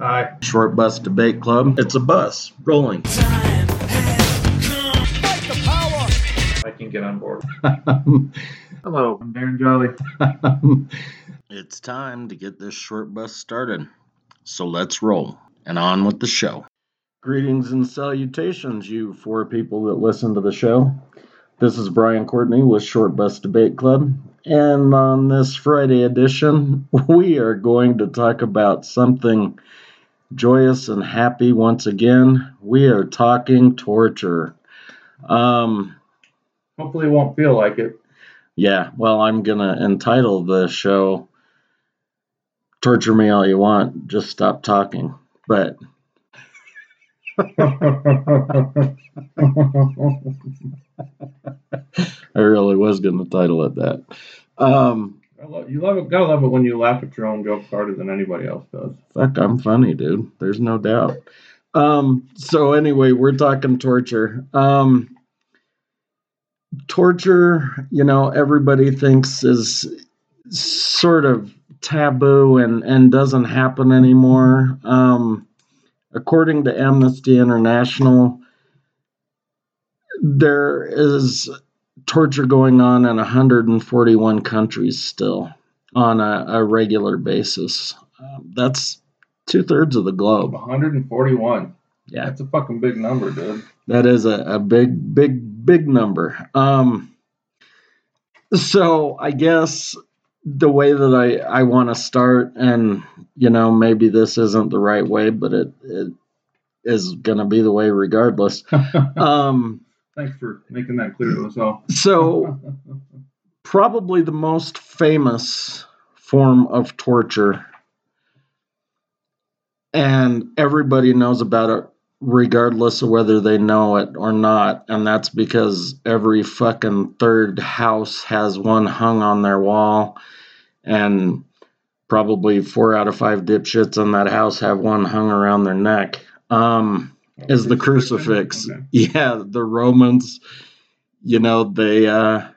Aye. Short Bus Debate Club. It's a bus rolling. I can get on board. Hello, I'm Darren Jolly. it's time to get this short bus started. So let's roll and on with the show. Greetings and salutations, you four people that listen to the show. This is Brian Courtney with Short Bus Debate Club, and on this Friday edition, we are going to talk about something joyous and happy once again. We are talking torture. Um, Hopefully, it won't feel like it. yeah, well, I'm going to entitle the show Torture Me All You Want, Just Stop Talking. But I really was going to title it that. Um, I love, you love it. Gotta love it when you laugh at your own jokes harder than anybody else does. fuck, I'm funny, dude. There's no doubt. Um, so anyway, we're talking torture. Um, torture, you know, everybody thinks is sort of taboo and and doesn't happen anymore. Um, according to Amnesty International, there is torture going on in 141 countries still on a, a regular basis. Um, that's two thirds of the globe. 141. Yeah, That's a fucking big number, dude. that is a, a big, big, big number. Um, so I guess the way that I, I want to start, and you know, maybe this isn't the right way, but it, it is going to be the way regardless. Um, Thanks for making that clear to us all. so probably the most famous form of torture and everybody knows about it regardless of whether they know it or not and that's because every fucking third house has one hung on their wall and probably four out of five dipshits in that house have one hung around their neck um is the crucifix. Okay. Yeah, the Romans, you know, they uh,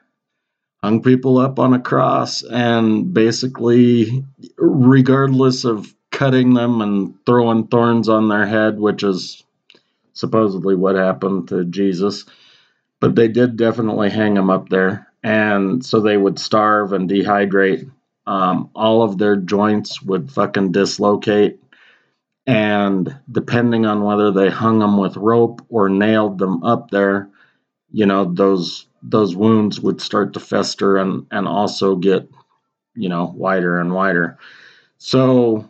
hung people up on a cross and basically, regardless of cutting them and throwing thorns on their head, which is supposedly what happened to Jesus, but they did definitely hang them up there. And so they would starve and dehydrate. Um, all of their joints would fucking dislocate and depending on whether they hung them with rope or nailed them up there you know those those wounds would start to fester and and also get you know wider and wider so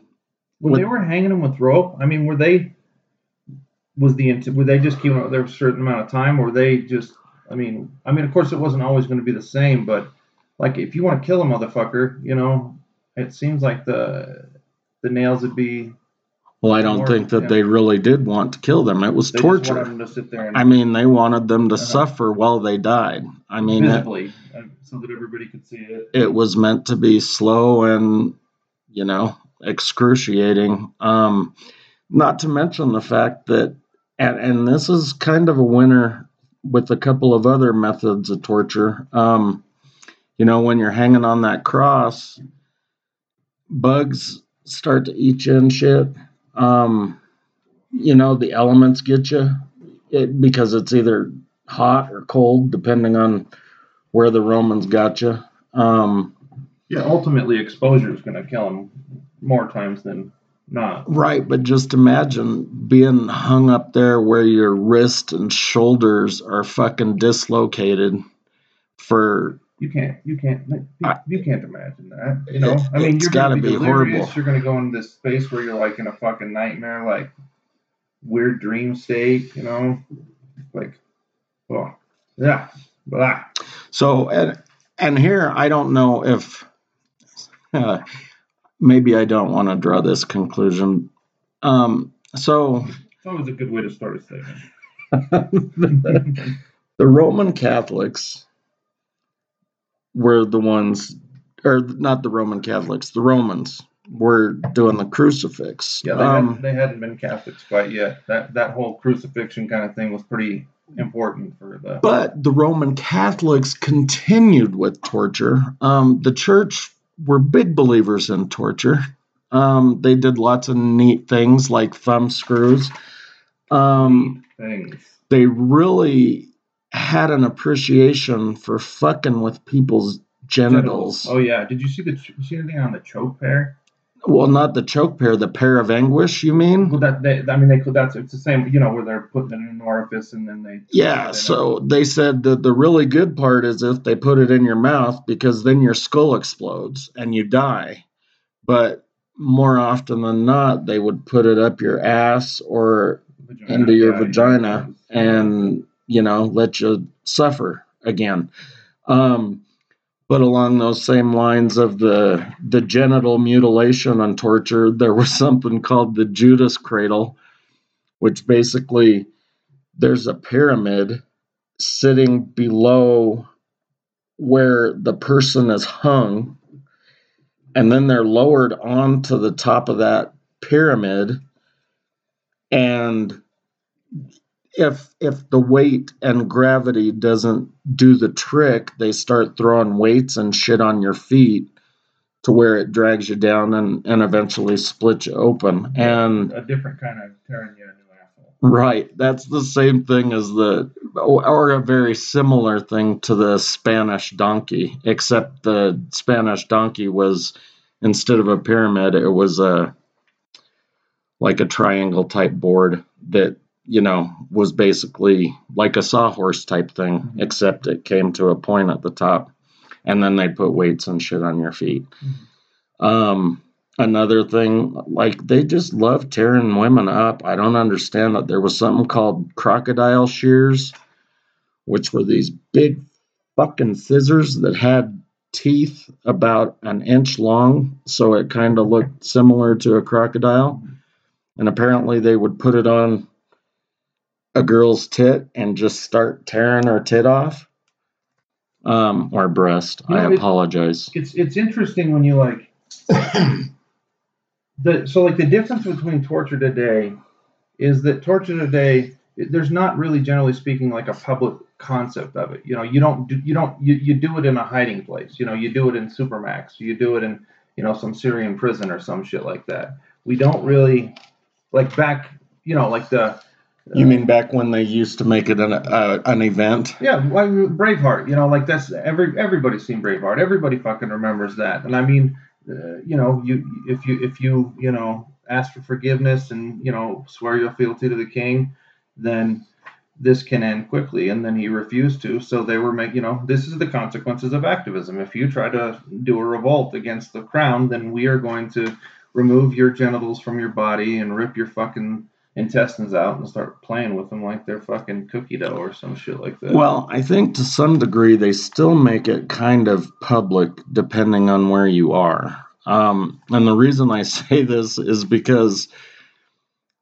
When With- they were hanging them with rope, I mean, were they? Was the were they just keeping it there a certain amount of time, or were they just? I mean, I mean, of course, it wasn't always going to be the same, but like, if you want to kill a motherfucker, you know, it seems like the the nails would be. Well i don't More- think that yeah. they really did want to kill them it was They torture them to sit there and i mean they wanted them to Uh-huh. suffer while they died i mean it, visibly, uh, so that everybody could see it. it was meant to be slow and you know excruciating um not to mention the fact that and and this is kind of a winner with a couple of other methods of torture um you know when you're hanging on that cross bugs start to eat you and shit um you know the elements get you it, because it's either hot or cold depending on where the romans got you um Yeah, ultimately, exposure is going to kill them more times than not. Right, but just imagine being hung up there where your wrist and shoulders are fucking dislocated for You can't, you can't, you, can't imagine that. You know, I mean, It's you're to be be delirious. horrible. You're going to go into this space where you're like in a fucking nightmare, like weird dream state. You know, like, oh, yeah, blah. so and and here I don't know if uh, maybe I don't want to draw this conclusion. Um, so It's always a good way to start a statement. the Roman Catholics were the ones, or not the Roman Catholics, the Romans were doing the crucifix. Yeah, they, Um, hadn't, they hadn't been Catholics quite yet. That that whole crucifixion kind of thing was pretty important for the. But the Roman Catholics continued with torture. Um, the church were big believers in torture. Um, they did lots of neat things like thumb screws. Um, Things. they really had an appreciation for fucking with people's genitals. Oh yeah. Did you see the you see anything on the choke pear? Well, not the choke pear, the pear of anguish, you mean? Well, that they, I mean, they could. That's it's the same. You know, where they're putting it in an orifice and then they. Yeah, so they said that the really good part is if they put it in your mouth because then your skull explodes and you die. But more often than not, they would put it up your ass or Vagina, into your yeah, vagina yeah. and, you know, let you suffer again. Um, but along those same lines of the the genital mutilation and torture, there was something called the Judas cradle, which basically there's a pyramid sitting below where the person is hung, and then they're lowered onto the top of that pyramid. And if if the weight and gravity doesn't do the trick, they start throwing weights and shit on your feet to where it drags you down and, and eventually splits you open. And a different kind of tearing you a new asshole. Right. That's the same thing as the, or a very similar thing to the Spanish donkey, except the Spanish donkey was, instead of a pyramid, it was a, like a triangle type board that, you know, was basically like a sawhorse type thing, Mhm. except it came to a point at the top. And then they put weights and shit on your feet. Um, another thing, like they just love tearing women up. I don't understand that. There was something called crocodile shears, which were these big fucking scissors that had teeth about an inch long, so it kind of looked similar to a crocodile. And apparently, they would put it on a girl's tit and just start tearing her tit off. Um, or breast. You I know, it- apologize. It's it's interesting when you like the so like the difference between torture today is that torture today there's not really generally speaking like a public concept of it. You know, you don't do, you don't you, you do it in a hiding place. You know, you do it in Supermax. You do it in you know some Syrian prison or some shit like that. We don't really like back. You know, like the You mean back when they used to make it an uh, an event? Yeah, like Braveheart. You know, like that's every everybody's seen Braveheart. Everybody fucking remembers that. And I mean, uh, you know, you if you if you you know ask for forgiveness and you know swear your fealty to the king, then this can end quickly. And then he refused to, so they were making you know this is the consequences of activism. If you try to do a revolt against the crown, then we are going to remove your genitals from your body and rip your fucking intestines out and start playing with them like they're fucking cookie dough or some shit like that. Well, I think to some degree they still make it kind of public depending on where you are. Um, and the reason I say this is because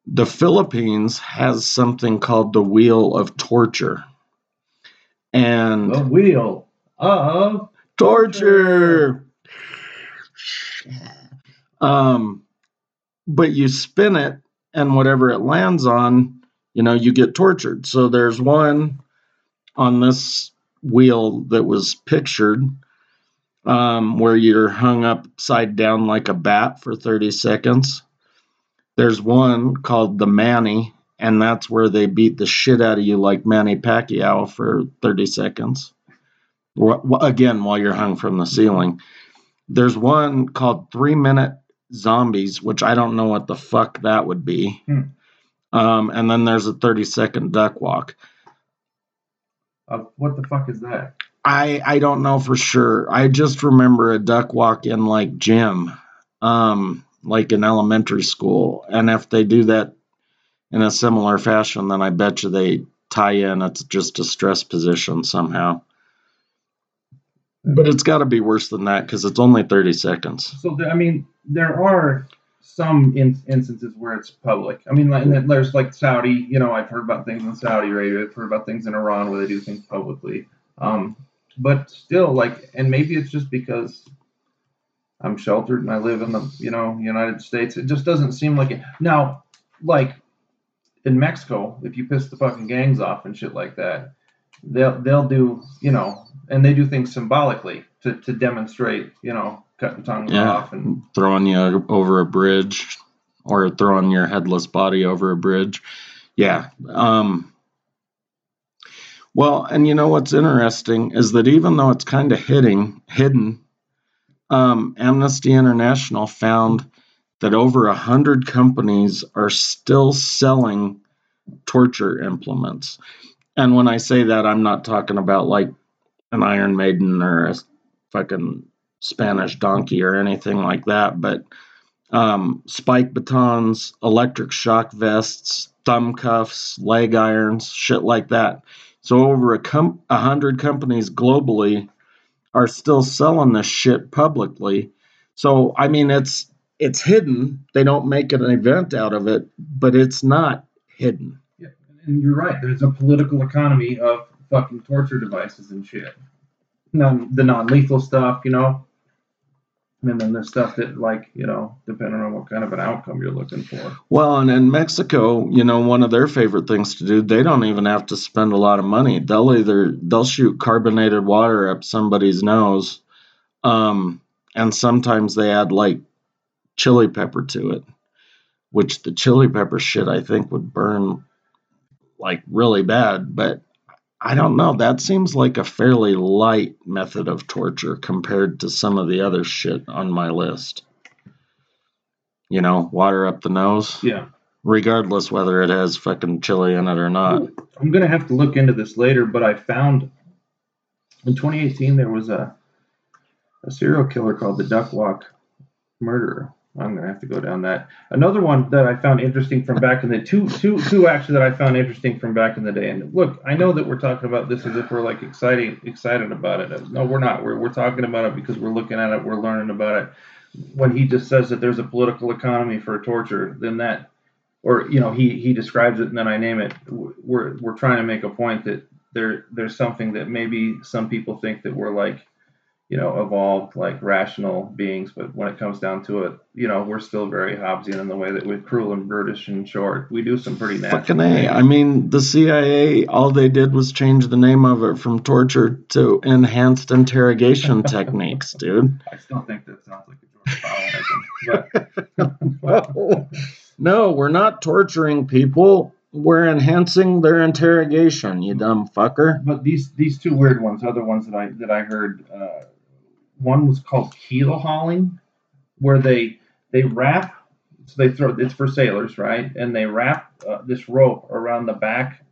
the Philippines has something called the Wheel of Torture. And the wheel of torture. Um, but you spin it, and whatever it lands on, you know, you get tortured. So there's one on this wheel that was pictured um, where you're hung upside down like a bat for 30 seconds. There's one called the Manny, and that's where they beat the shit out of you like Manny Pacquiao for 30 seconds. Again, while you're hung from the ceiling. There's one called Three Minute Zombies, which I don't know what the fuck that would be. Hmm. Um, and then there's a 30 second duck walk. of what the fuck is that? I I don't know for sure. I just remember a duck walk in like gym, um, like in elementary school. And if they do that in a similar fashion, then I bet you they tie in. It's just a stress position somehow. But it's got to be worse than that because it's only thirty seconds. So I mean, there are some in, instances where it's public. I mean, like, there's like Saudi. You know, I've heard about things in Saudi Arabia. I've heard about things in Iran where they do things publicly. Um, but still, like, and maybe it's just because I'm sheltered and I live in the you know United States. It just doesn't seem like it. Now, like in Mexico, if you piss the fucking gangs off and shit like that, they'll they'll do you know, and they do things symbolically to to demonstrate you know cutting tongues Yeah. off and throwing you over a bridge or throwing your headless body over a bridge. Yeah. Um, well, and you know what's interesting is that even though it's kind of hitting hidden, um, Amnesty International found that over a hundred companies are still selling torture implements. And when I say that, I'm not talking about like an Iron Maiden or a fucking Spanish donkey or anything like that, but um, spike batons, electric shock vests, thumb cuffs, leg irons, shit like that. So over a, com- hundred companies globally are still selling this shit publicly. So I mean, it's it's hidden. They don't make an event out of it, but it's not hidden. And you're right. There's a political economy of fucking torture devices and shit. The non-lethal stuff, you know, and then there's stuff that, like, you know, depending on what kind of an outcome you're looking for. Well, and in Mexico, you know, one of their favorite things to do, they don't even have to spend a lot of money. They'll either they'll shoot carbonated water up somebody's nose, um, and sometimes they add like chili pepper to it, which the chili pepper shit I think would burn like really bad. But I don't know. That seems like a fairly light method of torture compared to some of the other shit on my list. You know, water up the nose Yeah, regardless whether it has fucking chili in it or not. I'm gonna have to look into this later, but I found in 2018 there was a a serial killer called the Duck Walk Murderer. I'm gonna have to go down that. Another one that I found interesting from back in the two two two actually that I found interesting from back in the day. And look, I know that we're talking about this as if we're like excited excited about it. No, we're not. We're we're talking about it because we're looking at it. We're learning about it. When he just says that there's a political economy for torture, then that or you know he he describes it and then I name it. We're we're trying to make a point that there there's something that maybe some people think that we're like you know evolved like rational beings, but when it comes down to it, you know we're still very Hobbesian in the way that we're cruel and brutish and short. We do some pretty nasty Fucking A. things. I mean, the CIA, all they did was change the name of it from torture to enhanced interrogation techniques, dude. I still think that sounds like a George no, no, we're not torturing people. We're enhancing their interrogation, you dumb fucker. but these these two weird ones, other ones that I that I heard, uh, one was called keel hauling, where they they wrap, so they throw it's for sailors, right? And they wrap uh, this rope around the back,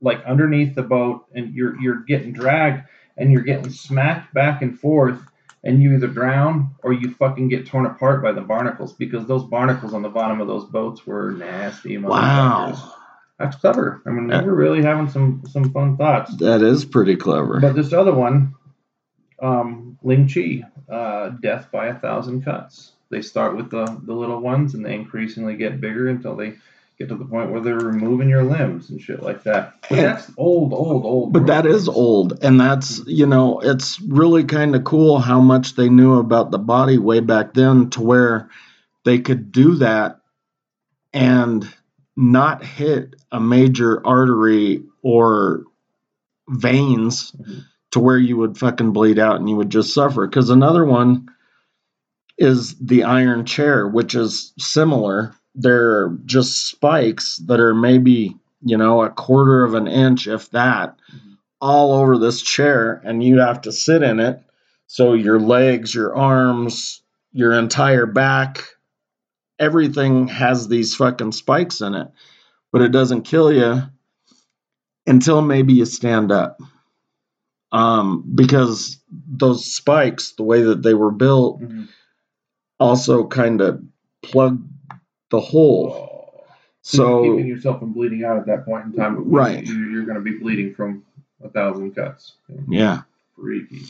like underneath the boat, and you're you're getting dragged and you're getting smacked back and forth. And you either drown or you fucking get torn apart by the barnacles because those barnacles on the bottom of those boats were nasty. Wow, That's clever. I mean, we were really having some some fun thoughts. that is pretty clever. But this other one, um, Ling Chi, uh, death by a thousand cuts. They start with the, the little ones and they increasingly get bigger until they get to the point where they're removing your limbs and shit like that. But Yeah. that's old, old, old. But that is old, and that's you know, it's really kind of cool how much they knew about the body way back then, to where they could do that and not hit a major artery or veins Mhm. To where you would fucking bleed out and you would just suffer. Because another one is the iron chair, which is similar. They're just spikes that are maybe, you know, a quarter of an inch, if that, Mhm. all over this chair, and you have to sit in it. So your legs, your arms, your entire back, everything has these fucking spikes in it. But it doesn't kill you until maybe you stand up. Um, because those spikes, the way that they were built, Mhm. also kind of plug the hole. So keeping yourself from bleeding out at that point in time, Right. You, you're going to be bleeding from a thousand cuts. yeah, Freaky.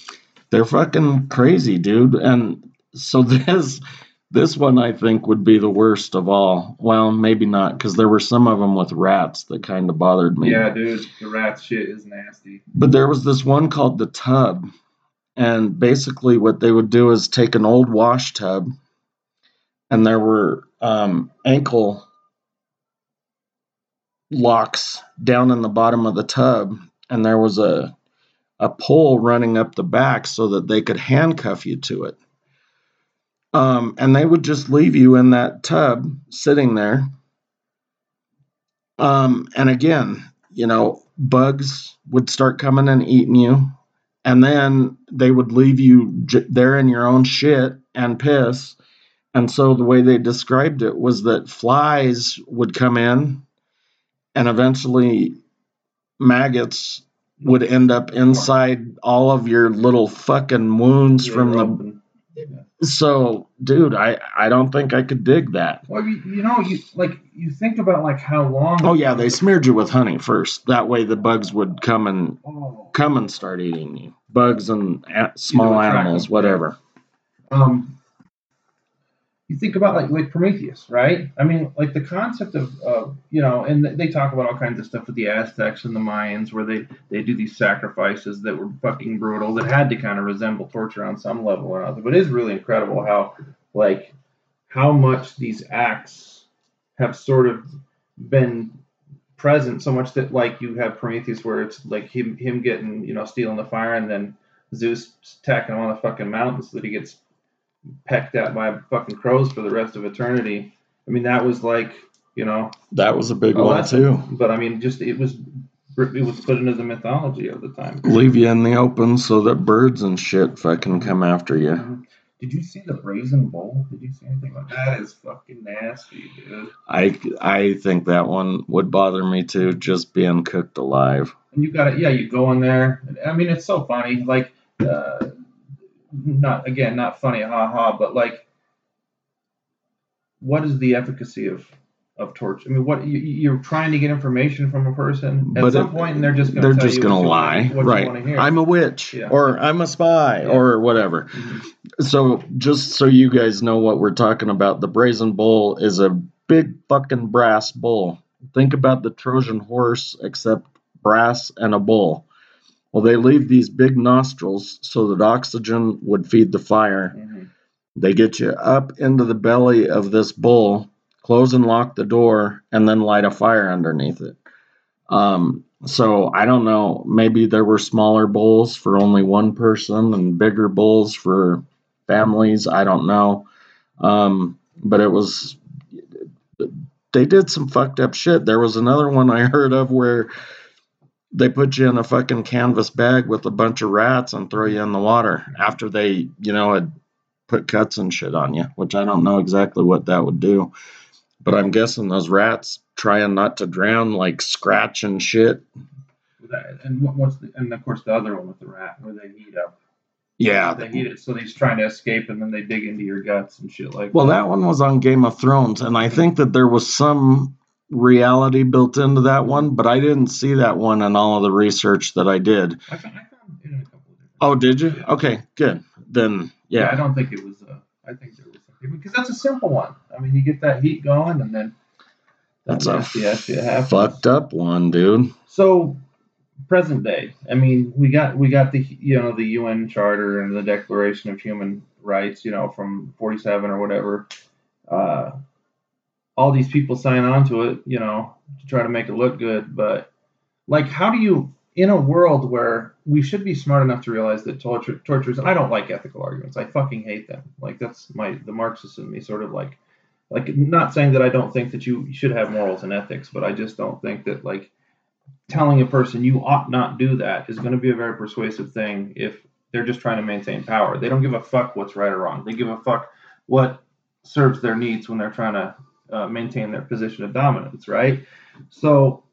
they're fucking crazy, dude. And so this this one I think would be the worst of all. Well, maybe not because there were some of them with rats that kind of bothered me. Yeah, dude, the rat shit is nasty. But there was this one called the tub. And basically, what they would do is take an old wash tub, and there were um, ankle locks down in the bottom of the tub, and there was a a pole running up the back so that they could handcuff you to it. Um, and they would just leave you in that tub sitting there. Um, and again, you know, bugs would start coming and eating you. And then they would leave you j- there in your own shit and piss. And so the way they described it was that flies would come in and eventually maggots would end up inside all of your little fucking wounds Yeah, from the. So dude i i don't think i could dig that Well, you, you know, you like you think about like how long. oh yeah they smeared you with honey first that way the bugs would come and Oh. come and start eating you bugs and a- small animals whatever um, you think about like like Prometheus, right? I mean, like the concept of you know, and they talk about all kinds of stuff with the Aztecs and the Mayans, where they they do these sacrifices that were fucking brutal, that had to kind of resemble torture on some level or another. But it is really incredible how like how much these acts have sort of been present so much that like you have Prometheus where it's like him him getting you know stealing the fire and then Zeus tacking him on the fucking mountain so that he gets pecked at by fucking crows for the rest of eternity. I mean, that was like, you know, that was a big a one lesson. too But I mean, just it was it was put into the mythology of the time. leave you in the open so that birds and shit fucking come after you Did you see the brazen bull? Did you see anything like that? that? Is fucking nasty, dude. i i think that one would bother me too just being cooked alive And you got to yeah, you go in there. I mean, it's so funny. Like, uh, not again, not funny, ha ha, but like, what is the efficacy of of torture? I mean, what you, you're trying to get information from a person at But some it- point, and they're just gonna they're tell just what you lie want- right i'm a witch Yeah. or i'm a spy Yeah. or whatever Mhm. So, just so you guys know what we're talking about, the brazen bull is a big fucking brass bull. Think about the Trojan horse, except brass and a bull. Well, they leave these big nostrils so that oxygen would feed the fire. Mhm. They get you up into the belly of this bull, close and lock the door, and then light a fire underneath it. Um, so I don't know. Maybe there were smaller bulls for only one person and bigger bulls for families. I don't know. Um, but it was. They did some fucked up shit. There was another one I heard of where they put you in a fucking canvas bag with a bunch of rats and throw you in the water after they, you know, had put cuts and shit on you, which I don't know exactly what that would do. But I'm guessing those rats trying not to drown, like scratch and shit. And what's the, and of course the other one with the rat where they heat up. Yeah. They heat it so he's trying to escape, and then they dig into your guts and shit like. Well, that. that one was on Game of Thrones, and I think that there was some reality built into that one, but I didn't see that one in all of the research that I did. I found, I found it in a couple of. Oh, did you? Yeah. Okay, good. Then, yeah. I don't think it was. Uh, I think there was something because that's a simple one. I mean, you get that heat going, and then That's that a fucked up one, dude. So, present day. I mean, we got we got the you know the UN Charter and the Declaration of Human Rights. You know, from '47 or whatever. Uh, all these people sign on to it. You know, to try to make it look good, but like, how do you? In a world where we should be smart enough to realize that torture, torture is, I don't like ethical arguments. I fucking hate them. Like that's my the Marxist in me, sort of like, like not saying that I don't think that you should have morals and ethics, but I just don't think that like telling a person you ought not do that is going to be a very persuasive thing if they're just trying to maintain power. They don't give a fuck what's right or wrong. They give a fuck what serves their needs when they're trying to uh, maintain their position of dominance, right? So,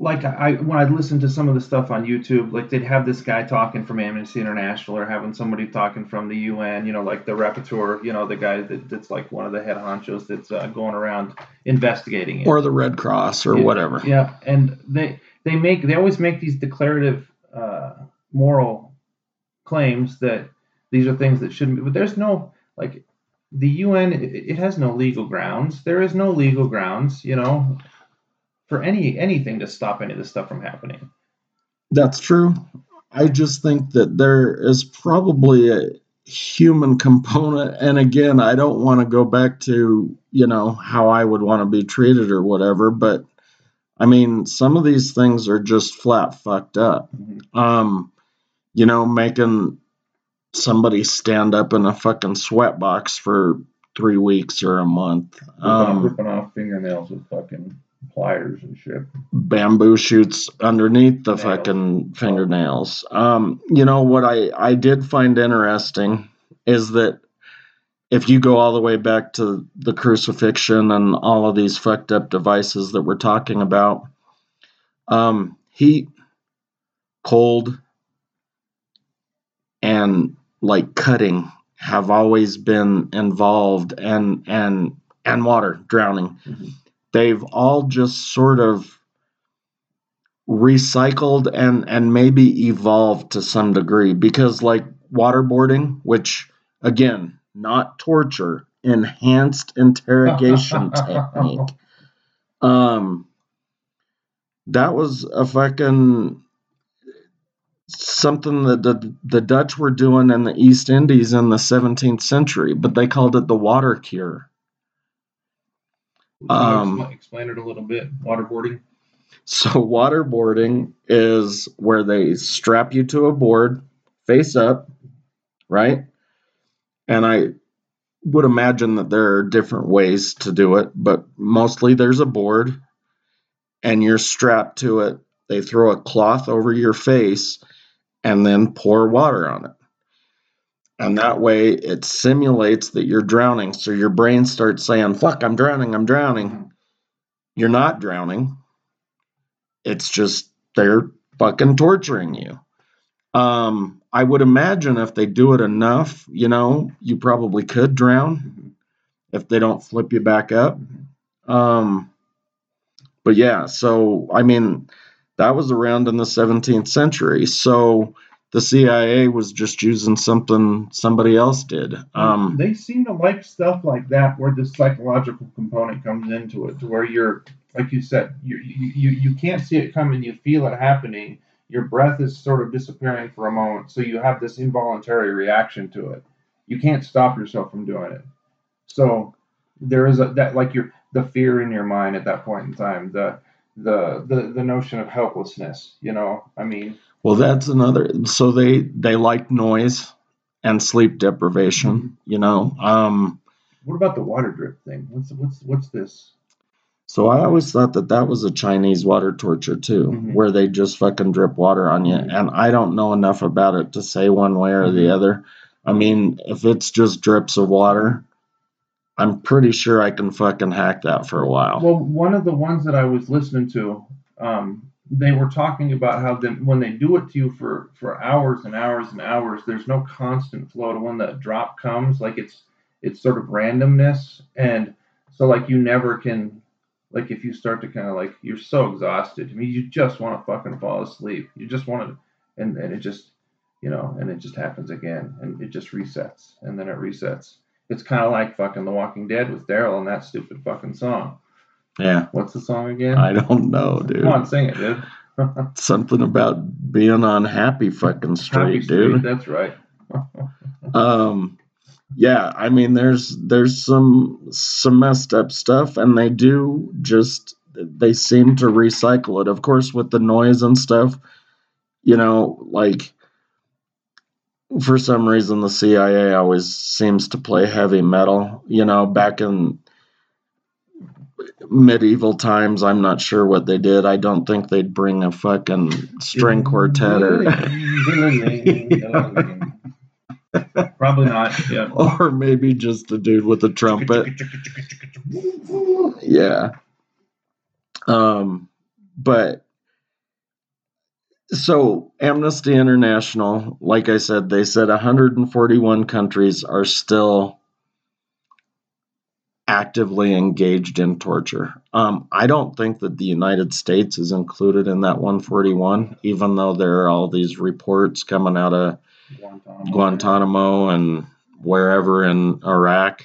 like I when I listened to some of the stuff on YouTube, like they'd have this guy talking from Amnesty International or having somebody talking from the UN, you know, like the rapporteur, you know, the guy that, that's like one of the head honchos that's uh, going around investigating it. Or the Red Cross or Yeah, whatever. Yeah, and they they make they always make these declarative uh, moral claims that these are things that shouldn't be. But there's no like the UN. It, has no legal grounds. There is no legal grounds, you know, for any anything to stop any of this stuff from happening. That's true. I just think that there is probably a human component. And again, I don't want to go back to, you know, how I would want to be treated or whatever, but I mean, some of these things are just flat fucked up. Mhm. Um, you know, making somebody stand up in a fucking sweat box for three weeks or a month. Ripping, off, Um, ripping off fingernails with fucking pliers and shit. bamboo shoots underneath the Nails. fucking fingernails. Um, you know what I I did find interesting is that if you go all the way back to the crucifixion and all of these fucked up devices that we're talking about, um, heat, cold, and like cutting have always been involved and and and water drowning Mhm. they've all just sort of recycled and and maybe evolved to some degree because like waterboarding which again not torture enhanced interrogation technique um that was a fucking something that the, the Dutch were doing in the East Indies in the 17th century, but they called it the water cure. Um, explain, explain it a little bit. Waterboarding. So, waterboarding is where they strap you to a board face up, right? And I would imagine that there are different ways to do it, but mostly there's a board and you're strapped to it. They throw a cloth over your face and then pour water on it. And that way it simulates that you're drowning. So your brain starts saying, fuck, I'm drowning, I'm drowning. You're not drowning. It's just they're fucking torturing you. Um, I would imagine if they do it enough, you know, you probably could drown if they don't flip you back up. Um, but yeah, so I mean, that was around in the 17th century. So the CIA was just using something somebody else did. Um, they seem to like stuff like that where the psychological component comes into it to where you're like you said you you, you, can't see it coming you feel it happening your breath is sort of disappearing for a moment so you have this involuntary reaction to it you can't stop yourself from doing it so there is a that like your the fear in your mind at that point in time the the the, the notion of helplessness you know i mean Well, that's another. So they they like noise and sleep deprivation. You know. Um, what about the water drip thing what's what's what's this so I always thought that that was a Chinese water torture too, Mhm. where they just fucking drip water on you. Mhm. And I don't know enough about it to say one way or the Mhm. other. I mean, if it's just drips of water, I'm pretty sure I can fucking hack that for a while. Well, one of the ones that I was listening to, um, they were talking about how then when they do it to you for for hours and hours and hours, there's no constant flow to when the drop comes. Like it's it's sort of randomness, and so like you never can. Like if you start to kind of like you're so exhausted, I mean you just want to fucking fall asleep. You just want to, and and it just, you know, and it just happens again, and it just resets, and then it resets. It's kind of like fucking The Walking Dead with Daryl and that stupid fucking song. yeah, What's the song again? I don't know, dude. Come on, sing it, dude. Something about being on happy fucking street, Happy dude. That's right. um yeah i mean there's there's some some messed up stuff and they do just they seem to recycle it of course with the noise and stuff you know like for some reason the cia always seems to play heavy metal you know back in medieval times i'm not sure what they did i don't think they'd bring a fucking string quartet or Probably not. Yeah. or maybe just a dude with a trumpet yeah um but so amnesty international like i said they said 141 countries are still actively engaged in torture um i don't think that the united states is included in that 141 even though there are all these reports coming out of Guantanamo. guantanamo and wherever in iraq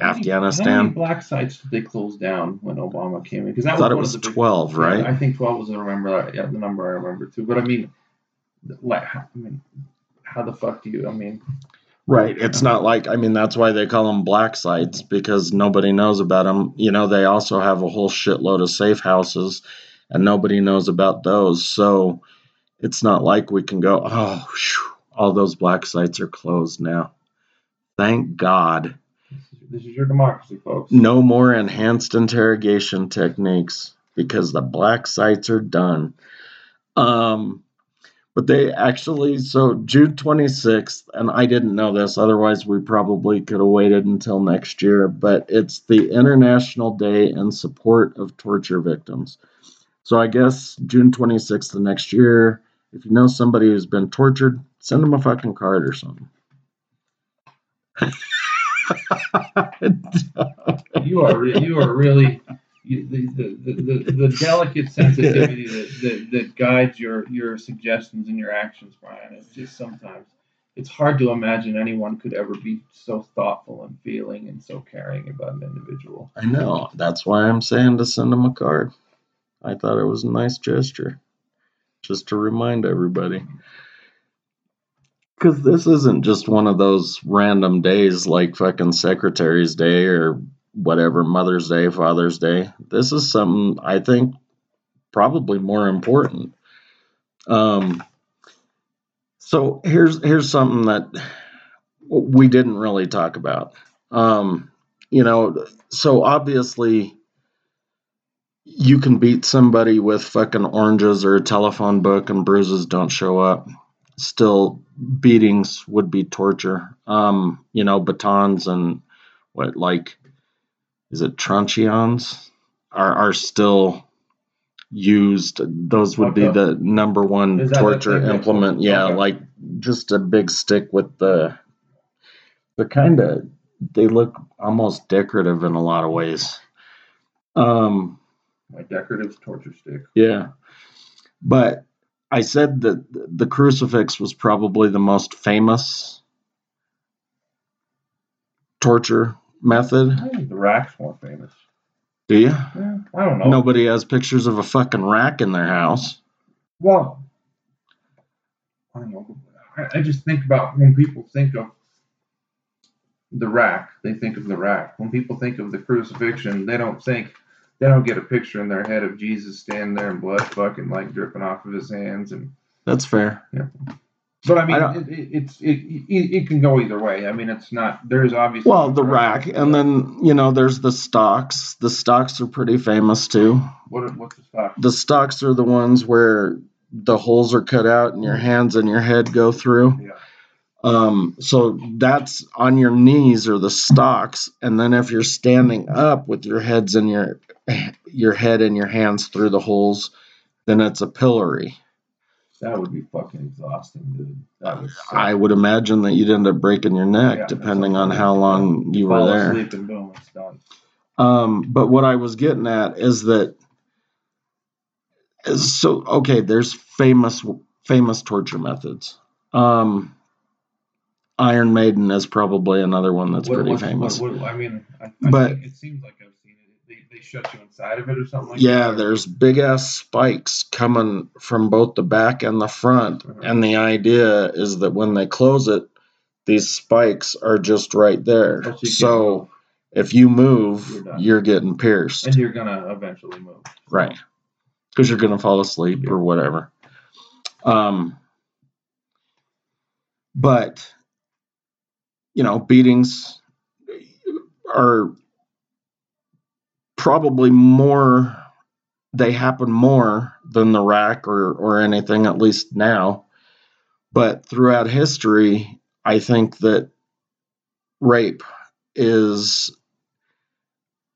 How many- How Afghanistan. many black sites did they close down when Obama came in? Because I that thought it was was one of the big- 12 right I think twelve was. I remember. Yeah, the number I remember too. But I mean, like, how- I mean, how the fuck do you? I mean, Right. It's not like, I mean, that's why they call them black sites because nobody knows about them. You know, they also have a whole shitload of safe houses and nobody knows about those. So it's not like we can go, oh, phew, all those black sites are closed now. Thank God. This is your democracy, folks. No more enhanced interrogation techniques because the black sites are done. Um, but they actually, so June 26th, and I didn't know this, otherwise, we probably could have waited until next year, but it's the International Day in support of torture victims. So I guess June 26th of next year, if you know somebody who's been tortured, send them a fucking card or something. you are re- you are really you, the, the, the, the, delicate sensitivity that, that, that guides your your suggestions and your actions, Brian. It's just sometimes it's hard to imagine anyone could ever be so thoughtful and feeling and so caring about an individual. I know. That's why I'm saying to send him a card. I thought it was a nice gesture, just to remind everybody. Because this isn't just one of those random days like fucking Secretary's Day or whatever, Mother's Day, Father's Day. This is something I think probably more important. Um, so here's here's something that we didn't really talk about. Um, you know, so obviously you can beat somebody with fucking oranges or a telephone book and bruises don't show up still beatings would be torture. Um, you know, batons and what like is it truncheons are are still used. Those would be the number one torture implement. Yeah, okay. like just a big stick with the the kind of they look almost decorative in a lot of ways. Um, my decorative torture stick. Yeah, but I said that the crucifix was probably the most famous torture method. I think the rack's more famous. Do you? Yeah, I don't know. Nobody has pictures of a fucking rack in their house. Well, I don't know. I just think about when people think of the rack, they think of the rack. When people think of the crucifixion, they don't think they don't get a picture in their head of Jesus standing there and blood fucking like dripping off of his hands and that's fair. Yeah. But I mean, I it, it, it's it, it, it can go either way. I mean, it's not there's obviously well the rack, and then you know there's the stocks. The stocks are pretty famous too. What what's the stock? The stocks are the ones where the holes are cut out and your hands and your head go through. Yeah. Um, so that's on your knees or the stocks, and then if you're standing up with your heads and your your head and your hands through the holes, then it's a pillory. That would be fucking exhausting, dude. That was I would imagine that you'd end up breaking your neck yeah, depending on how long you were there. Asleep and boom, it's done. Um, but what I was getting at is that so okay, there's famous famous torture methods. Um, Iron Maiden is probably another one that's what, pretty famous. What, I mean, I, I but it seems like it. They, shut you inside of it or something like yeah, that. there's big ass spikes coming from both the back and the front, uh-huh. and the idea is that when they close it, these spikes are just right there. Oh, so if you move, you're, you're, getting pierced, and you're gonna eventually move. Right, because you're gonna fall asleep yeah. or whatever. Um, but you know, beatings are probably more they happen more than the rack or or anything at least now. But throughout history i think that rape is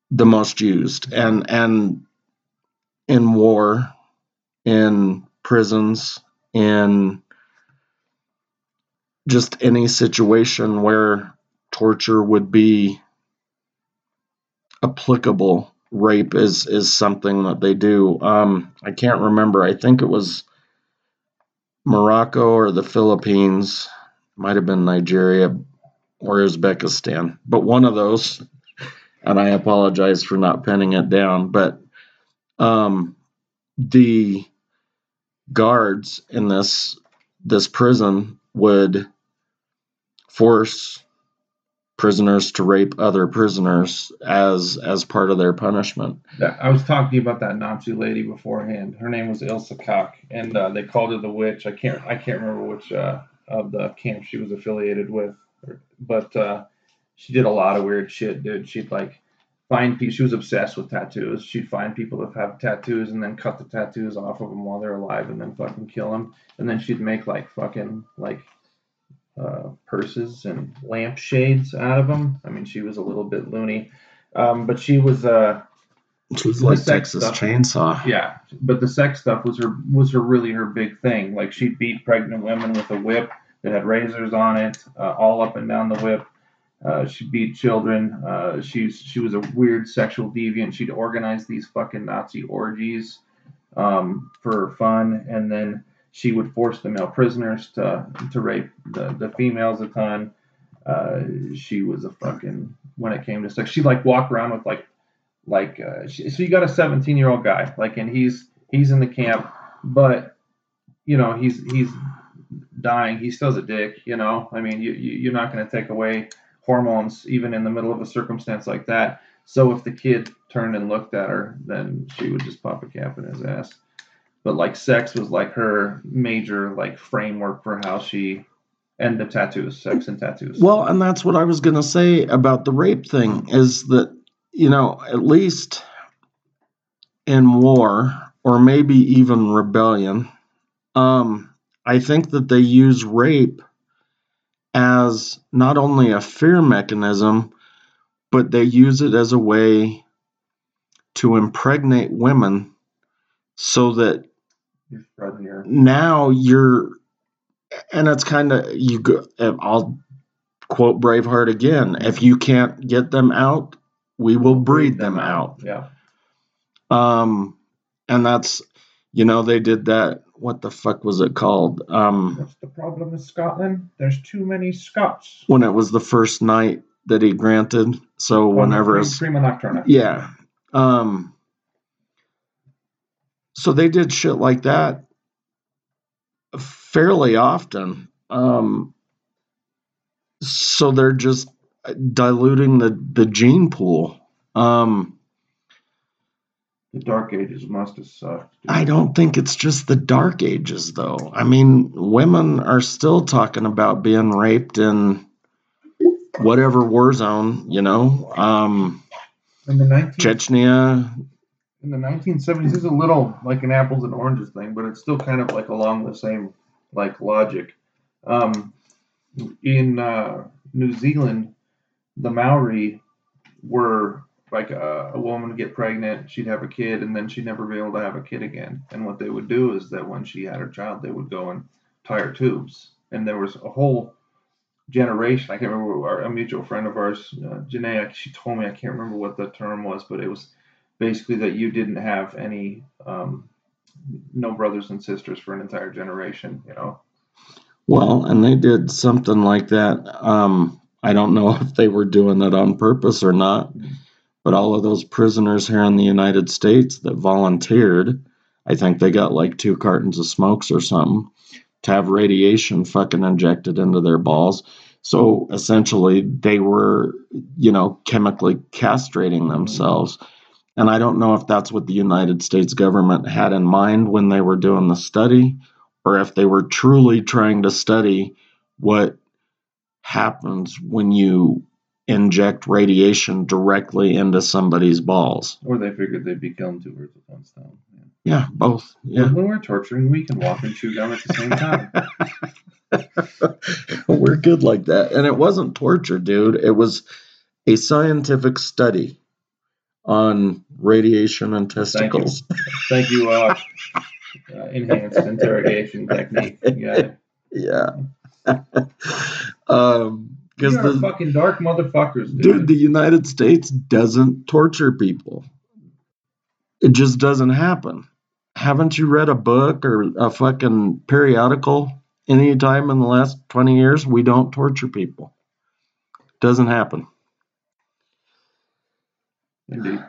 the most used. And and in war in prisons in just any situation where torture would be applicable rape is is something that they do. Um i can't remember. I think it was morocco or the philippines. Might have been nigeria or uzbekistan. But one of those and i apologize for not penning it down but um the guards in this this prison would force prisoners to rape other prisoners as as part of their punishment. Yeah, I was talking about that Nazi lady beforehand. Her name was Ilse Koch, and uh, they called her the witch. I can't I can't remember which uh, of the camp she was affiliated with, but uh, she did a lot of weird shit, dude. She'd like find people. She was obsessed with tattoos. She'd find people that have tattoos and then cut the tattoos off of them while they're alive and then fucking kill them. And then she'd make like fucking like uh, purses and lampshades out of them. I mean, she was a little bit loony, um, but she was. Uh, She was like Texas stuff. Chainsaw. yeah, but the sex stuff was her was her really her big thing. Like she'd beat pregnant women with a whip that had razors on it, uh, all up and down the whip. Uh, she beat children. Uh, she's she was a weird sexual deviant. She'd organize these fucking Nazi orgies um, for fun, and then she would force the male prisoners to to rape the, the females a ton. Uh, she was a fucking when it came to sex. She'd like walk around with like like uh, she, so you got a 17 year old guy like and he's he's in the camp but you know he's he's dying he still's a dick you know i mean you, you you're not going to take away hormones even in the middle of a circumstance like that so if the kid turned and looked at her then she would just pop a cap in his ass but like sex was like her major like framework for how she and the tattoos sex and tattoos. Well, and that's what I was going to say about the rape thing is that, you know, at least in war or maybe even rebellion, um, I think that they use rape as not only a fear mechanism, but they use it as a way to impregnate women so that now you're and it's kind of you go i'll quote braveheart again if you can't get them out we will breed them out yeah um and that's you know they did that what the fuck was it called um What's the problem with Scotland? There's too many Scots. when it was the first night that he granted so whenever it's. Yeah. Um so they did shit like that fairly often. Um so they're just diluting the the gene pool. Um The Dark Ages must have sucked. dude. I don't think it's just the dark ages though. I mean, women are still talking about being raped in whatever war zone, you know. Um in the 19 Chechnya, in the 1970s. This is a little like an apples and oranges thing, but it's still kind of like along the same like logic. Um, in uh, New Zealand, the Maori were like a, a woman would get pregnant, she'd have a kid, and then she'd never be able to have a kid again. And what they would do is that when she had her child, they would go and tie her tubes. And there was a whole generation. I can't remember our, a mutual friend of ours, uh, Janae. She told me I can't remember what the term was, but it was basically that you didn't have any um, no brothers and sisters for an entire generation. You know, Well, and they did something like that. Um, I don't know if they were doing it on purpose or not, but all of those prisoners here in the United States that volunteered, I think they got like two cartons of smokes or something to have radiation fucking injected into their balls. So essentially, they were, you know, chemically castrating themselves. And I don't know if that's what the United States government had in mind when they were doing the study, or if they were truly trying to study what happens when you inject radiation directly into somebody's balls. or they figured they'd be two birds with one stone. Yeah. Yeah, both. Yeah. When we're torturing, we can walk and chew gum at the same time. We're good like that. And it wasn't torture, dude. It was a scientific study on radiation and Thank you. testicles. Thank you, uh, uh, enhanced interrogation technique. Yeah, Yeah. um, because the fucking dark motherfuckers, dude. dude, the United States doesn't torture people. It just doesn't happen. Haven't you read a book or a fucking periodical any time in the last 20 years? We don't torture people. Doesn't happen. Indeed.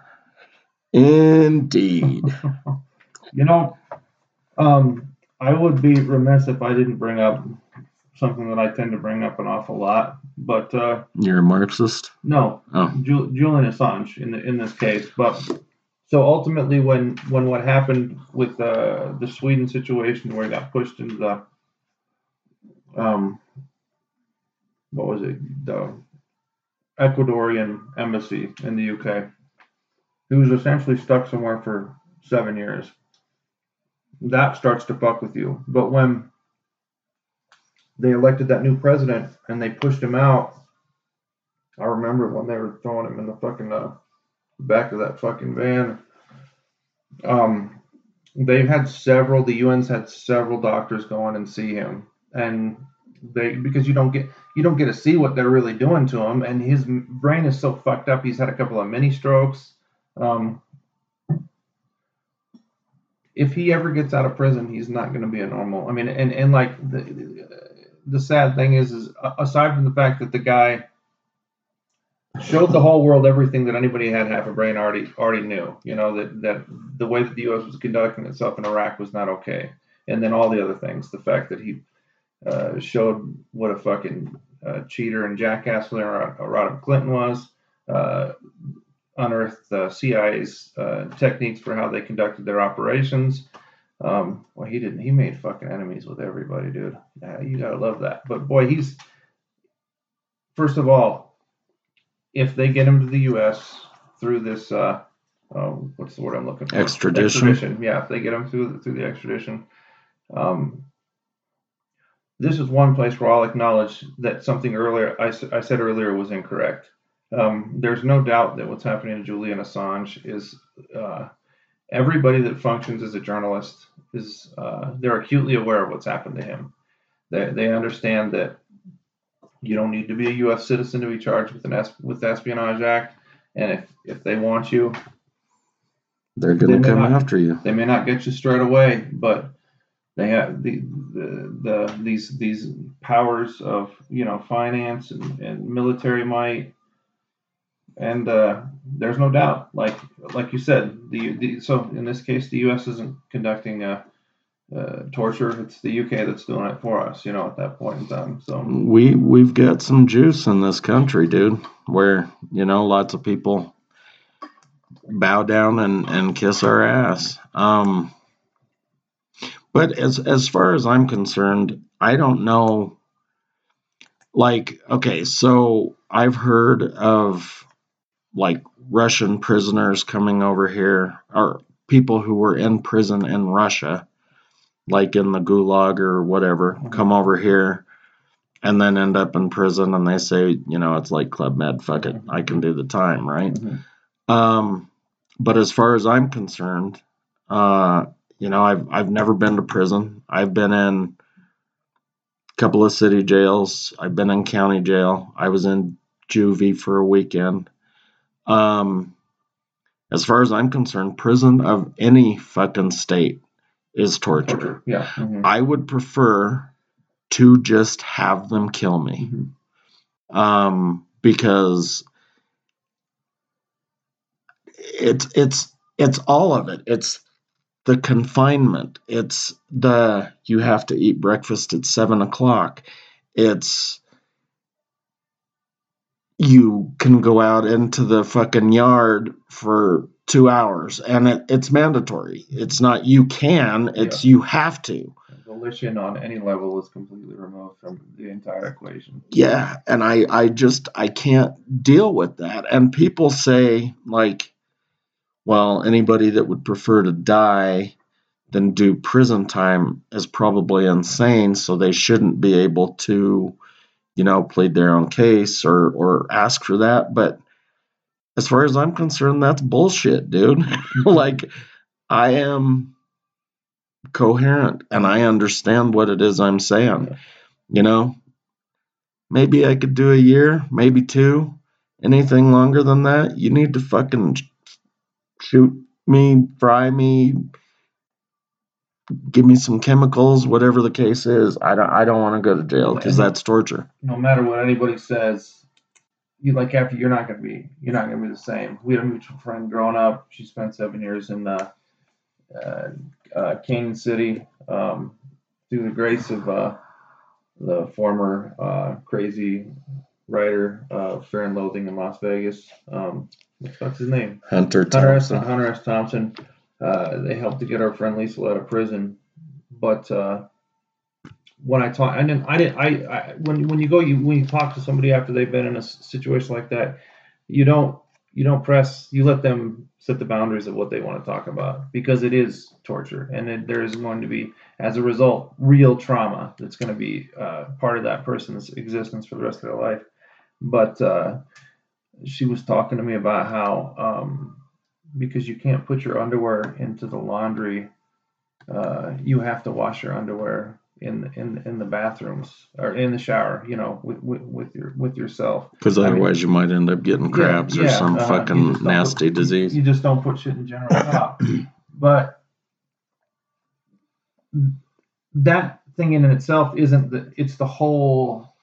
Indeed. You know, um, I would be remiss if I didn't bring up something that I tend to bring up an awful lot. But uh, You're a Marxist? no, Oh. Ju- Julian Assange in the, in this case. But so ultimately, when when what happened with uh, the Sweden situation, where he got pushed into the um, what was it? The Ecuadorian embassy in the UK. He was essentially stuck somewhere for seven years. That starts to fuck with you. But when they elected that new president and they pushed him out, I remember when they were throwing him in the fucking uh, back of that fucking van. Um, they've had several. The UN's had several doctors go in and see him, and they because you don't get you don't get to see what they're really doing to him, and his brain is so fucked up. He's had a couple of mini strokes. Um, if he ever gets out of prison, he's not going to be a normal. I mean, and and like the the sad thing is, is aside from the fact that the guy showed the whole world everything that anybody had half a brain already already knew. You know that that the way that the U.S. was conducting itself in Iraq was not okay, and then all the other things. The fact that he uh, showed what a fucking uh, cheater and jackass Rodham Clinton was, uh, unearthed the CIA's uh, techniques for how they conducted their operations. Um, well, he didn't. He made fucking enemies with everybody, dude. Yeah, you gotta love that. But boy, he's first of all, if they get him to the U.S. through this, uh, oh, what's the word I'm looking for? Extradition. extradition. Yeah, if they get him through through the extradition, um, this is one place where I'll acknowledge that something earlier I, I said earlier was incorrect. Um, there's no doubt that what's happening to Julian Assange is uh, everybody that functions as a journalist is uh, they're acutely aware of what's happened to him. They, they understand that you don't need to be a U.S. citizen to be charged with an with the Espionage Act, and if if they want you, they're going to come not, after you. They may not get you straight away, but they have the, the, the these these powers of you know finance and, and military might, and uh, there's no doubt, like like you said, the, the so in this case, the U.S. isn't conducting torture. It's the UK that's doing it for us, you know, at that point in time. So we we've got some juice in this country, dude. Where you know lots of people bow down and and kiss our ass. Um, but as as far as I'm concerned, I don't know. Like, okay, so I've heard of like Russian prisoners coming over here, or people who were in prison in Russia like in the gulag or whatever, come over here and then end up in prison and they say, you know, it's like Club Med, fuck it, I can do the time, right? Mm-hmm. Um, but as far as I'm concerned, uh, you know, I've I've never been to prison. I've been in a couple of city jails. I've been in county jail. I was in juvie for a weekend. Um, as far as I'm concerned, prison of any fucking state is torture. torture. Yeah. Mm-hmm. I would prefer to just have them kill me. Mm-hmm. Um, because it's it's it's all of it. It's the confinement. It's the you have to eat breakfast at seven o'clock. It's you can go out into the fucking yard for two hours, and it, it's mandatory. It's not you can; it's yeah. you have to. Volition on any level is completely removed from the entire equation. Yeah, and I, I just, I can't deal with that. And people say like, well, anybody that would prefer to die than do prison time is probably insane, so they shouldn't be able to, you know, plead their own case or or ask for that. But as far as I'm concerned, that's bullshit, dude. like, I am coherent and I understand what it is I'm saying. You know, maybe I could do a year, maybe two. Anything longer than that, you need to fucking shoot me, fry me, give me some chemicals, whatever the case is. I don't, I don't want to go to jail because that's torture. No matter what anybody says, you like after you're not gonna be you're not gonna be the same. We had a mutual friend growing up. She spent seven years in uh, uh, uh, Cañon City um, through the grace of uh, the former uh, crazy writer of Fear and Loathing in Las Vegas. Um, what's his name? Hunter Hunter S. Hunter S. Thompson. Uh, they helped to get our friend Lisa out of prison, but uh, when I talk, and then I didn't, I, I when when you go, you when you talk to somebody after they've been in a situation like that, you don't you don't press, you let them set the boundaries of what they want to talk about because it is torture, and it, there is going to be, as a result, real trauma that's going to be uh, part of that person's existence for the rest of their life. But uh, she was talking to me about how um, because you can't put your underwear into the laundry, uh, you have to wash your underwear in in in the bathrooms or in the shower, you know, with with, with your with yourself. Because I mean- otherwise, you might end up getting Yeah, crabs or yeah, some uh, fucking don't put- nasty disease. You just don't put shit in general top. but that thing in itself isn't the it's the whole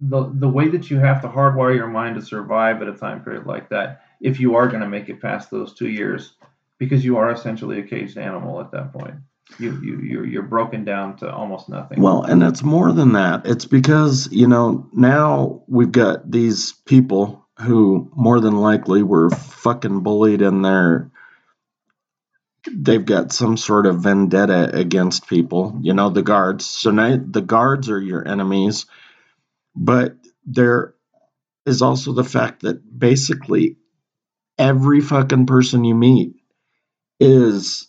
the the way that you have to hardwire your mind to survive at a time period like that if you are going to make it past those two years because you are essentially a caged animal at that point you you you're, you're broken down to almost nothing Well, and it's more than that. It's because, you know, now we've got these people who more than likely were fucking bullied in their. They've got some sort of vendetta against people, you know, the guards. So now the guards are your enemies. But there is also the fact that basically every fucking person you meet is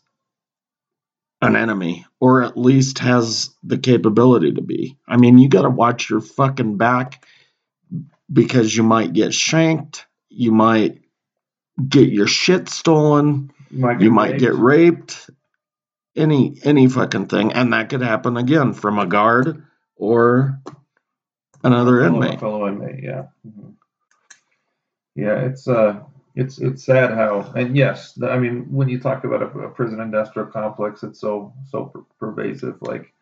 an enemy or at least has the capability to be. I mean, you got to watch your fucking back because you might get shanked, you might get your shit stolen, you might you might raped. get raped, any any fucking thing and that could happen again from a guard or another fellow- inmate. fellow inmate, yeah. Mhm. Yeah, it's uh, it's it's sad how, and yes, I mean, when you talk about a, a prison industrial complex, it's so so per- pervasive. Like,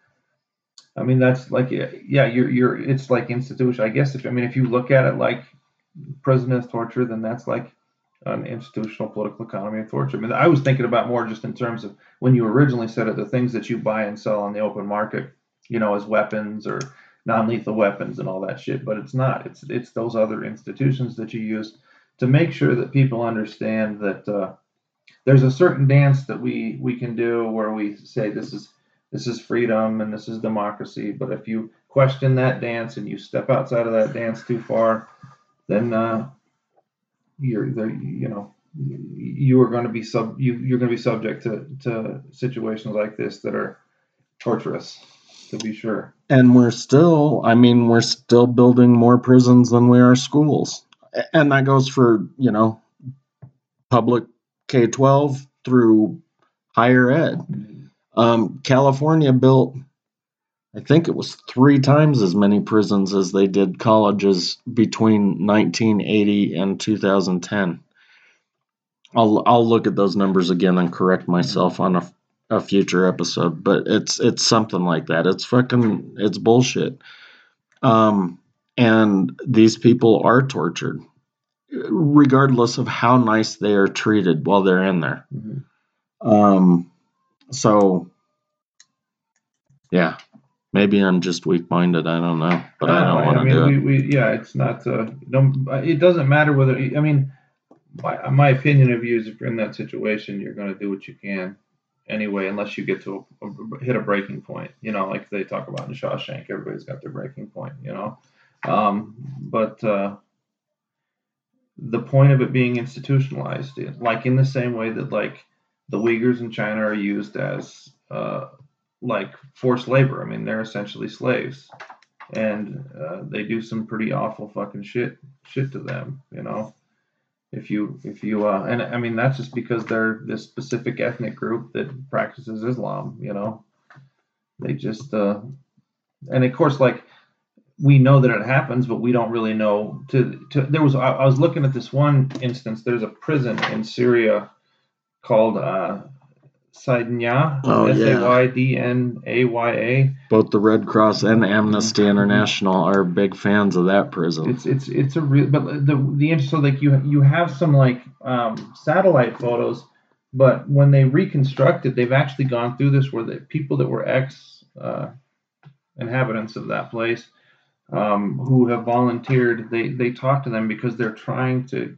I mean, that's like, yeah, you're you're, it's like institution. I guess if I mean, if you look at it like prison is torture, then that's like an institutional political economy of torture. I mean, I was thinking about more just in terms of when you originally said it, the things that you buy and sell on the open market, you know, as weapons or non-lethal weapons and all that shit but it's not it's it's those other institutions that you use to make sure that people understand that uh, there's a certain dance that we we can do where we say this is this is freedom and this is democracy but if you question that dance and you step outside of that dance too far then uh, you're you know you are going to be sub you you're going to be subject to to situations like this that are torturous to be sure And we're still, I mean, we're still building more prisons than we are schools. And that goes for, you know, public K 12 through higher ed. Um, California built, I think it was three times as many prisons as they did colleges between 1980 and 2010. I'll I'll look at those numbers again and correct myself on a, a future episode, but it's it's something like that. It's fucking it's bullshit. Um, and these people are tortured, regardless of how nice they are treated while they're in there. Mhm. Um, so yeah, maybe I'm just weak minded. I don't know, but I don't want to mean, do we, it. we, yeah, it's not. Uh, don't, it doesn't matter whether. I mean, my, my opinion of you is if you're in that situation, you're going to do what you can anyway, unless you get to a, a- hit a breaking point. You know, like they talk about in Shawshank, everybody's got their breaking point. You know, um, but uh, the point of it being institutionalized, like in the same way that like the Uyghurs in China are used as uh, like forced labor. I mean, they're essentially slaves. And uh, they do some pretty awful fucking shit shit to them you know? If you if you uh and i mean that's just because they're this specific ethnic group that practices islam you know? They just uh and of course like we know that it happens but we don't really know to, to there was I, I was looking at this one instance there's a prison in syria called uh Saydnaya, Oh, yeah. S-A-Y-D-N-A-Y-A. Both the Red Cross and Amnesty Mhm. International are big fans of that prison. It's it's it's a real, but the the interest so like you you have some like um, satellite photos, but when they reconstructed, they've actually gone through this where the people that were ex uh, inhabitants of that place um, who have volunteered, they they talk to them because they're trying to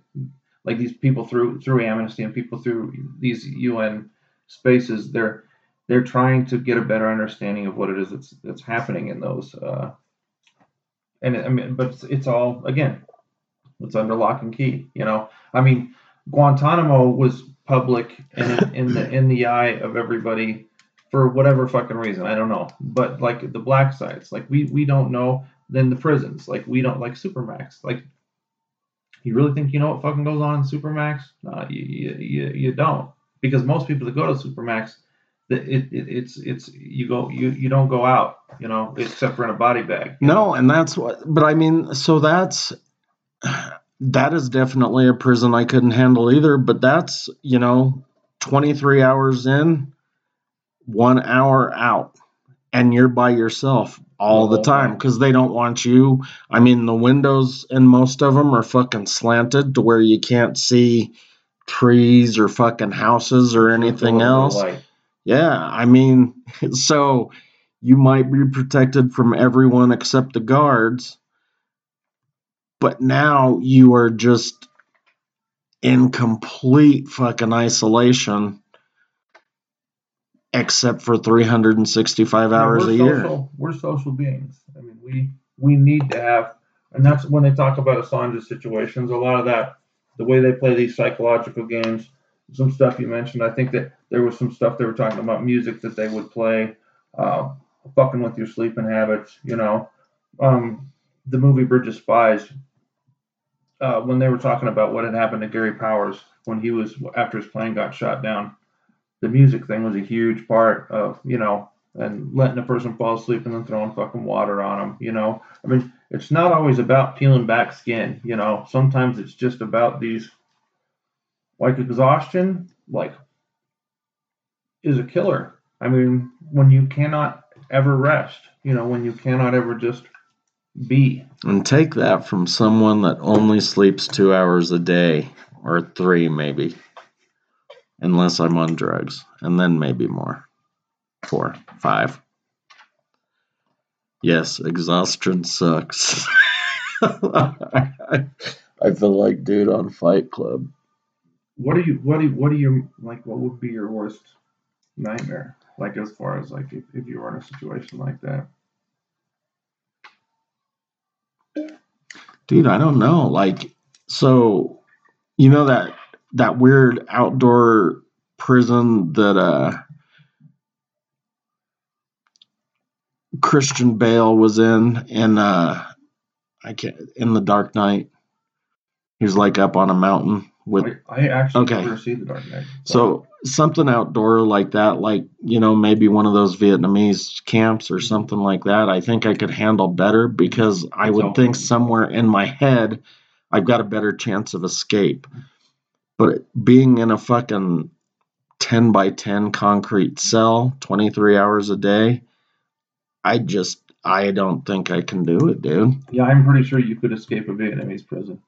like these people through through Amnesty and people through these UN spaces, they're they're trying to get a better understanding of what it is that's that's happening in those. Uh, and I mean, but it's, it's all again, it's under lock and key. You know, I mean, Guantanamo was public and in, in the in the eye of everybody for whatever fucking reason. I don't know, but like the black sites, like we we don't know. Then the prisons, like we don't like Supermax, like. You really think you know what fucking goes on in Supermax? No, you, you, you, don't. Because most people that go to Supermax, it, it, it's it's you go you you don't go out, you know, except for in a body bag. No, and that's what. But I mean, so that's that is definitely a prison I couldn't handle either. But that's you know, twenty three hours in, one hour out, and you're by yourself all The the time because they don't want you. I mean, the windows in most of them are fucking slanted to where you can't see trees or fucking houses or anything Go over the else. Yeah, I mean, so you might be protected from everyone except the guards, but now you are just in complete fucking isolation, except for 365 Yeah, hours a year. We're social beings. I mean, we we need to have, and that's when they talk about Assange situations. A lot of that, the way they play these psychological games, some stuff you mentioned. I think that there was some stuff they were talking about music that they would play, uh, fucking with your sleeping habits. You know, um, the movie Bridge of Spies. Uh, when they were talking about what had happened to Gary Powers when he was after his plane got shot down, the music thing was a huge part of you know and letting a person fall asleep and then throwing fucking water on them. You know, I mean, it's not always about peeling back skin. You know, sometimes it's just about these, like exhaustion, like is a killer. I mean, when you cannot ever rest, you know, when you cannot ever just be. And take that from someone that only sleeps two hours a day, or three maybe, unless I'm on drugs, and then maybe more. Four, five. Yes, exhaustion sucks. I feel like dude on Fight Club. What are you? What do? you- What do you like? What would be your worst nightmare? Like as far as like if, if you were in a situation like that. Dude, I don't know. Like, so you know that that weird outdoor prison that uh Christian Bale was in in uh I can't in the Dark Knight. He was like up on a mountain with I, I actually Okay. never see the Dark Knight. so something outdoor like that, like you know, maybe one of those Vietnamese camps or something like that. I think I could handle better because I would think somewhere in my head I've got a better chance of escape. But being in a fucking ten by ten concrete cell, twenty three hours a day, I just I don't think I can do it, dude. Yeah, I'm pretty sure you could escape a Vietnamese prison.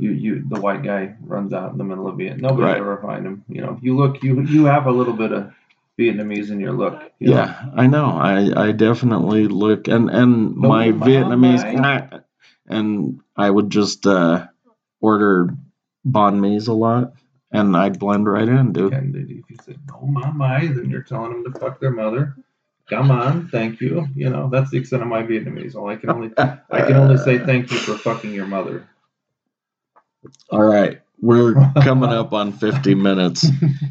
You, you, the white guy runs out in the middle of Vietnam. Nobody Right. ever find him. You know, you look, you, you have a little bit of Vietnamese in your look. you know. Yeah, I know. I, I definitely look and and No, my my- Vietnamese and I would just uh, order banh mi's a lot and I'd blend right in, dude. And if you say no, my my, then you're telling them to fuck their mother. Come on, thank you. You know, that's the extent of my Vietnamese. All I can only, I can only say thank you for fucking your mother. All right, we're coming up on 50 minutes.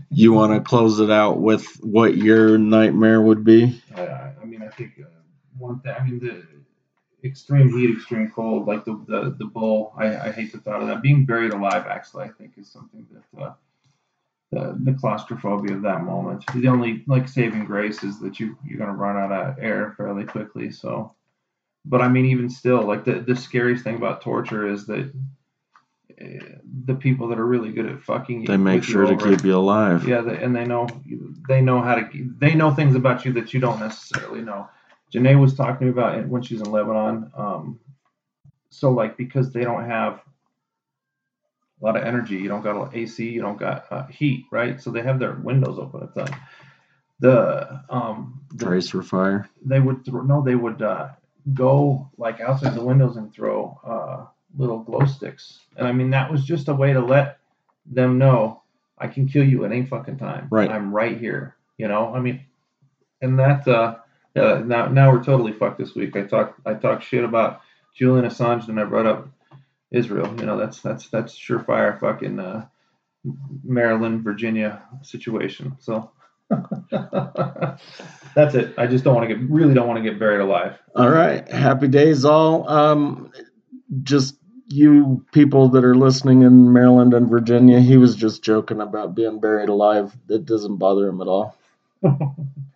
You want to close it out with what your nightmare would be? I, I I mean, I think uh, one thing. I mean, the extreme heat, extreme cold, like the the, the bull. I, I hate the thought of that. Being buried alive, actually, I think is something that uh, the the claustrophobia of that moment. The only like saving grace is that you you're gonna run out of air fairly quickly. So, but I mean, even still, like the the scariest thing about torture is that. Uh, the people that are really good at fucking you They make sure to keep you alive. yeah, they, and they know they know how to they know things about you that you don't necessarily know. Janae was talking to me about it when she's in Lebanon. Um, so like because they don't have a lot of energy, you don't got a AC, you don't got uh, heat, right? So they have their windows open at the time. The um the, fire. they would throw, no they would uh, go like outside the windows and throw uh, little glow sticks, and I mean that was just a way to let them know I can kill you at any fucking time. Right. I'm right here. You know, I mean, and that uh, uh, now now we're totally fucked this week. I talked I talked shit about Julian Assange, and I brought up Israel. You know that's that's that's surefire fucking uh, Maryland Virginia situation. So that's it. I just don't want to get really don't want to get buried alive. All right. Happy days, all. Um, just you people that are listening in Maryland and Virginia, he was just joking about being buried alive. It doesn't bother him at all.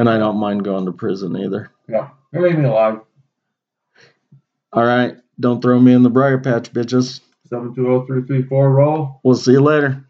and I don't mind going to prison either. Yeah, it made me alive. All right. Don't throw me in the briar patch, bitches. Seven two zero three three four roll. We'll see you later.